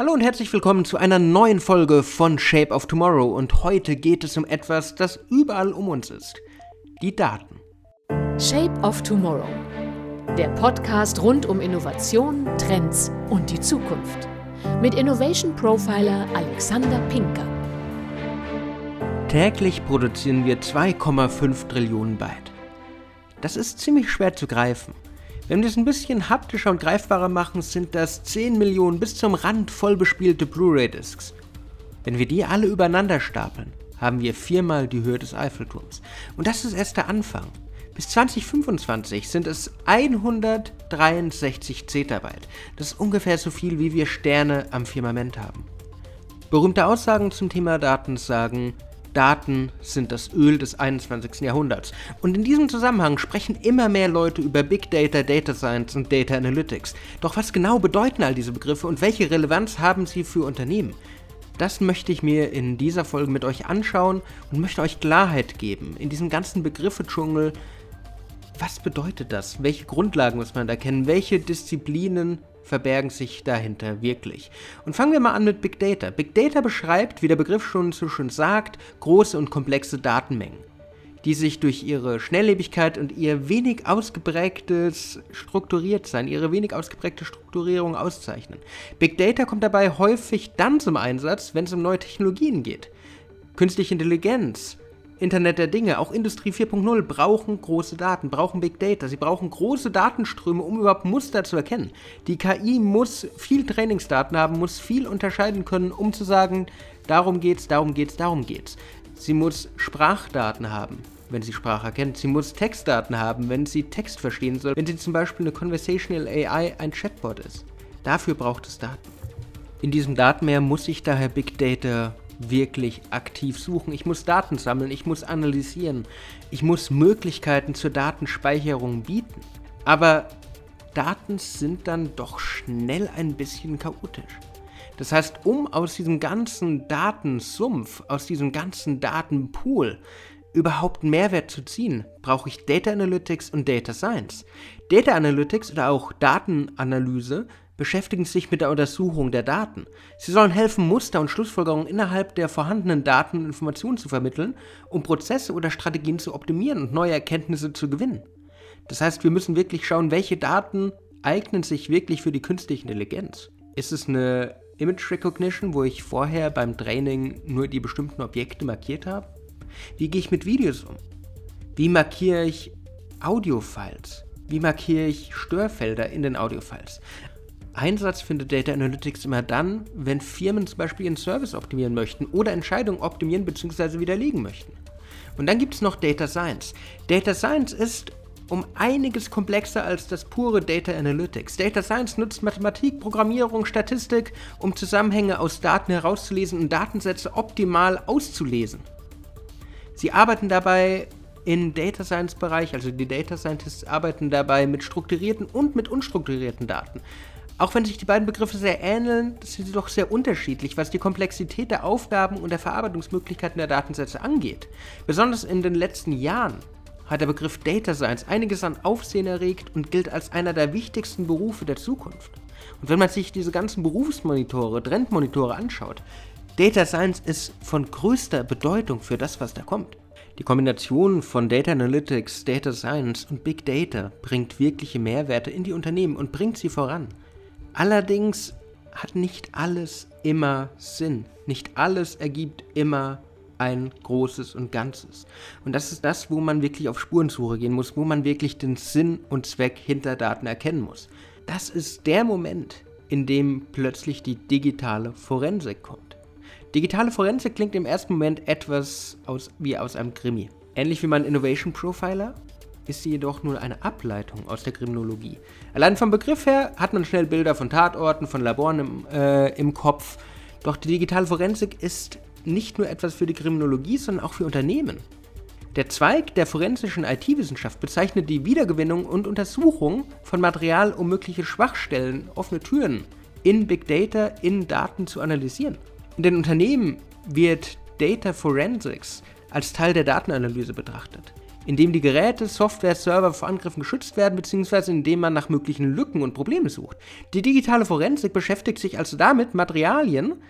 Hallo und herzlich willkommen zu einer neuen Folge von Shape of Tomorrow und heute geht es um etwas, das überall um uns ist. Die Daten. Shape of Tomorrow. Der Podcast rund um Innovation, Trends und die Zukunft. Mit Innovation Profiler Alexander Pinker. Täglich produzieren wir 2,5 Trillionen Byte. Das ist ziemlich schwer zu greifen. Wenn wir es ein bisschen haptischer und greifbarer machen, sind das 10 Millionen bis zum Rand voll bespielte Blu-ray-Discs. Wenn wir die alle übereinander stapeln, haben wir viermal die Höhe des Eiffelturms. Und das ist erst der Anfang. Bis 2025 sind es 163 Zettabyte. Das ist ungefähr so viel, wie wir Sterne am Firmament haben. Berühmte Aussagen zum Thema Daten sagen, Daten sind das Öl des 21. Jahrhunderts. Und in diesem Zusammenhang sprechen immer mehr Leute über Big Data, Data Science und Data Analytics. Doch was genau bedeuten all diese Begriffe und welche Relevanz haben sie für Unternehmen? Das möchte ich mir in dieser Folge mit euch anschauen und möchte euch Klarheit geben in diesem ganzen Begriffe-Dschungel. Was bedeutet das? Welche Grundlagen muss man da kennen? Welche Disziplinen verbergen sich dahinter wirklich? Und fangen wir mal an mit Big Data. Big Data beschreibt, wie der Begriff schon so schön sagt, große und komplexe Datenmengen, die sich durch ihre Schnelllebigkeit und ihr wenig ausgeprägtes Strukturiertsein, ihre wenig ausgeprägte Strukturierung auszeichnen. Big Data kommt dabei häufig dann zum Einsatz, wenn es um neue Technologien geht. Künstliche Intelligenz, Internet der Dinge, auch Industrie 4.0 brauchen große Daten, brauchen Big Data. Sie brauchen große Datenströme, um überhaupt Muster zu erkennen. Die KI muss viel Trainingsdaten haben, muss viel unterscheiden können, um zu sagen, darum geht's, darum geht's, darum geht's. Sie muss Sprachdaten haben, wenn sie Sprache erkennt. Sie muss Textdaten haben, wenn sie Text verstehen soll. Wenn sie zum Beispiel eine Conversational AI ein Chatbot ist. Dafür braucht es Daten. In diesem Datenmeer muss sich daher Big Data wirklich aktiv suchen. Ich muss Daten sammeln, ich muss analysieren, ich muss Möglichkeiten zur Datenspeicherung bieten. Aber Daten sind dann doch schnell ein bisschen chaotisch. Das heißt, um aus diesem ganzen Datensumpf, aus diesem ganzen Datenpool überhaupt Mehrwert zu ziehen, brauche ich Data Analytics und Data Science. Data Analytics oder auch Datenanalyse beschäftigen sich mit der Untersuchung der Daten. Sie sollen helfen, Muster und Schlussfolgerungen innerhalb der vorhandenen Daten und Informationen zu vermitteln, um Prozesse oder Strategien zu optimieren und neue Erkenntnisse zu gewinnen. Das heißt, wir müssen wirklich schauen, welche Daten eignen sich wirklich für die künstliche Intelligenz. Ist es eine Image Recognition, wo ich vorher beim Training nur die bestimmten Objekte markiert habe? Wie gehe ich mit Videos um? Wie markiere ich Audiofiles? Wie markiere ich Störfelder in den Audiofiles? Einsatz findet Data Analytics immer dann, wenn Firmen zum Beispiel ihren Service optimieren möchten oder Entscheidungen optimieren bzw. widerlegen möchten. Und dann gibt es noch Data Science. Data Science ist um einiges komplexer als das pure Data Analytics. Data Science nutzt Mathematik, Programmierung, Statistik, um Zusammenhänge aus Daten herauszulesen und Datensätze optimal auszulesen. Sie arbeiten dabei im Data Science Bereich, also die Data Scientists arbeiten dabei mit strukturierten und mit unstrukturierten Daten. Auch wenn sich die beiden Begriffe sehr ähneln, sind sie doch sehr unterschiedlich, was die Komplexität der Aufgaben und der Verarbeitungsmöglichkeiten der Datensätze angeht. Besonders in den letzten Jahren hat der Begriff Data Science einiges an Aufsehen erregt und gilt als einer der wichtigsten Berufe der Zukunft. Und wenn man sich diese ganzen Berufsmonitore, Trendmonitore anschaut, Data Science ist von größter Bedeutung für das, was da kommt. Die Kombination von Data Analytics, Data Science und Big Data bringt wirkliche Mehrwerte in die Unternehmen und bringt sie voran. Allerdings hat nicht alles immer Sinn. Nicht alles ergibt immer ein Großes und Ganzes. Und das ist das, wo man wirklich auf Spurensuche gehen muss, wo man wirklich den Sinn und Zweck hinter Daten erkennen muss. Das ist der Moment, in dem plötzlich die digitale Forensik kommt. Digitale Forensik klingt im ersten Moment etwas aus, wie aus einem Krimi. Ähnlich wie mein Innovation Profiler ist sie jedoch nur eine Ableitung aus der Kriminologie. Allein vom Begriff her hat man schnell Bilder von Tatorten, von Laboren im, äh, im Kopf. Doch die digitale Forensik ist nicht nur etwas für die Kriminologie, sondern auch für Unternehmen. Der Zweig der forensischen IT-Wissenschaft bezeichnet die Wiedergewinnung und Untersuchung von Material, um mögliche Schwachstellen, offene Türen in Big Data, in Daten zu analysieren. In den Unternehmen wird Data Forensics als Teil der Datenanalyse betrachtet. Indem die Geräte, Software, Server vor Angriffen geschützt werden, beziehungsweise indem man nach möglichen Lücken und Problemen sucht. Die digitale Forensik beschäftigt sich also damit, Materialien,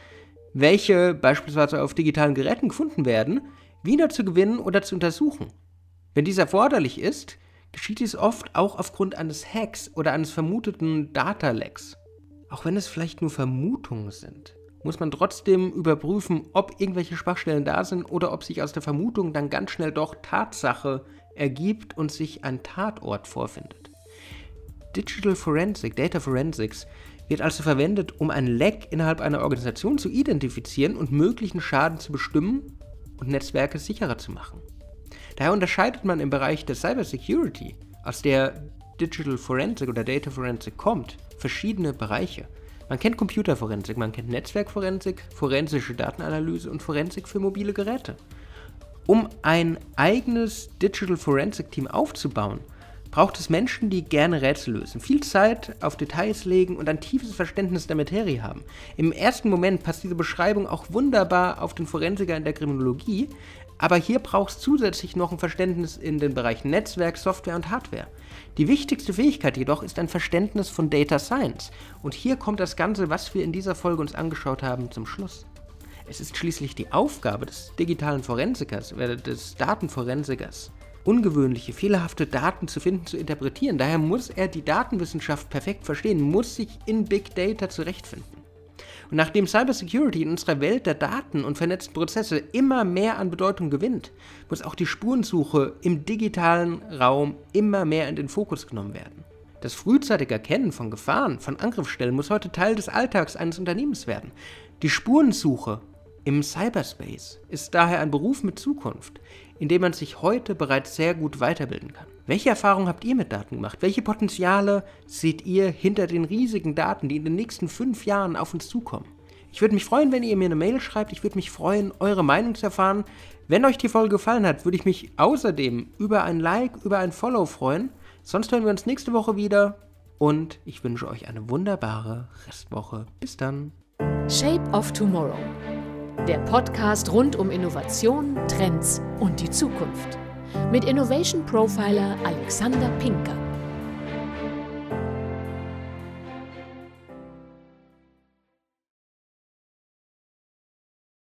welche beispielsweise auf digitalen Geräten gefunden werden, wieder zu gewinnen oder zu untersuchen. Wenn dies erforderlich ist, geschieht dies oft auch aufgrund eines Hacks oder eines vermuteten Data-Lecks. Auch wenn es vielleicht nur Vermutungen sind, muss man trotzdem überprüfen, ob irgendwelche Schwachstellen da sind oder ob sich aus der Vermutung dann ganz schnell doch Tatsache ergibt und sich ein Tatort vorfindet. Digital Forensic, Data Forensics wird also verwendet, um ein Leck innerhalb einer Organisation zu identifizieren und möglichen Schaden zu bestimmen und Netzwerke sicherer zu machen. Daher unterscheidet man im Bereich der Cybersecurity, aus der Digital Forensic oder Data Forensic kommt, verschiedene Bereiche. Man kennt Computerforensik, man kennt Netzwerkforensik, forensische Datenanalyse und Forensik für mobile Geräte. Um ein eigenes Digital Forensic Team aufzubauen, braucht es Menschen, die gerne Rätsel lösen, viel Zeit auf Details legen und ein tiefes Verständnis der Materie haben. Im ersten Moment passt diese Beschreibung auch wunderbar auf den Forensiker in der Kriminologie, aber hier braucht es zusätzlich noch ein Verständnis in den Bereichen Netzwerk, Software und Hardware. Die wichtigste Fähigkeit jedoch ist ein Verständnis von Data Science. Und hier kommt das Ganze, was wir in dieser Folge uns angeschaut haben, zum Schluss. Es ist schließlich die Aufgabe des digitalen Forensikers oder des Datenforensikers, ungewöhnliche, fehlerhafte Daten zu finden, zu interpretieren. Daher muss er die Datenwissenschaft perfekt verstehen, muss sich in Big Data zurechtfinden. Und nachdem Cybersecurity in unserer Welt der Daten und vernetzten Prozesse immer mehr an Bedeutung gewinnt, muss auch die Spurensuche im digitalen Raum immer mehr in den Fokus genommen werden. Das frühzeitige Erkennen von Gefahren, von Angriffsstellen muss heute Teil des Alltags eines Unternehmens werden. Die Spurensuche im Cyberspace ist daher ein Beruf mit Zukunft, in dem man sich heute bereits sehr gut weiterbilden kann. Welche Erfahrungen habt ihr mit Daten gemacht? Welche Potenziale seht ihr hinter den riesigen Daten, die in den nächsten fünf Jahren auf uns zukommen? Ich würde mich freuen, wenn ihr mir eine Mail schreibt. Ich würde mich freuen, eure Meinung zu erfahren. Wenn euch die Folge gefallen hat, würde ich mich außerdem über ein Like, über ein Follow freuen. Sonst hören wir uns nächste Woche wieder. Und ich wünsche euch eine wunderbare Restwoche. Bis dann. Shape of Tomorrow der Podcast rund um Innovation, Trends und die Zukunft. Mit Innovation Profiler Alexander Pinker.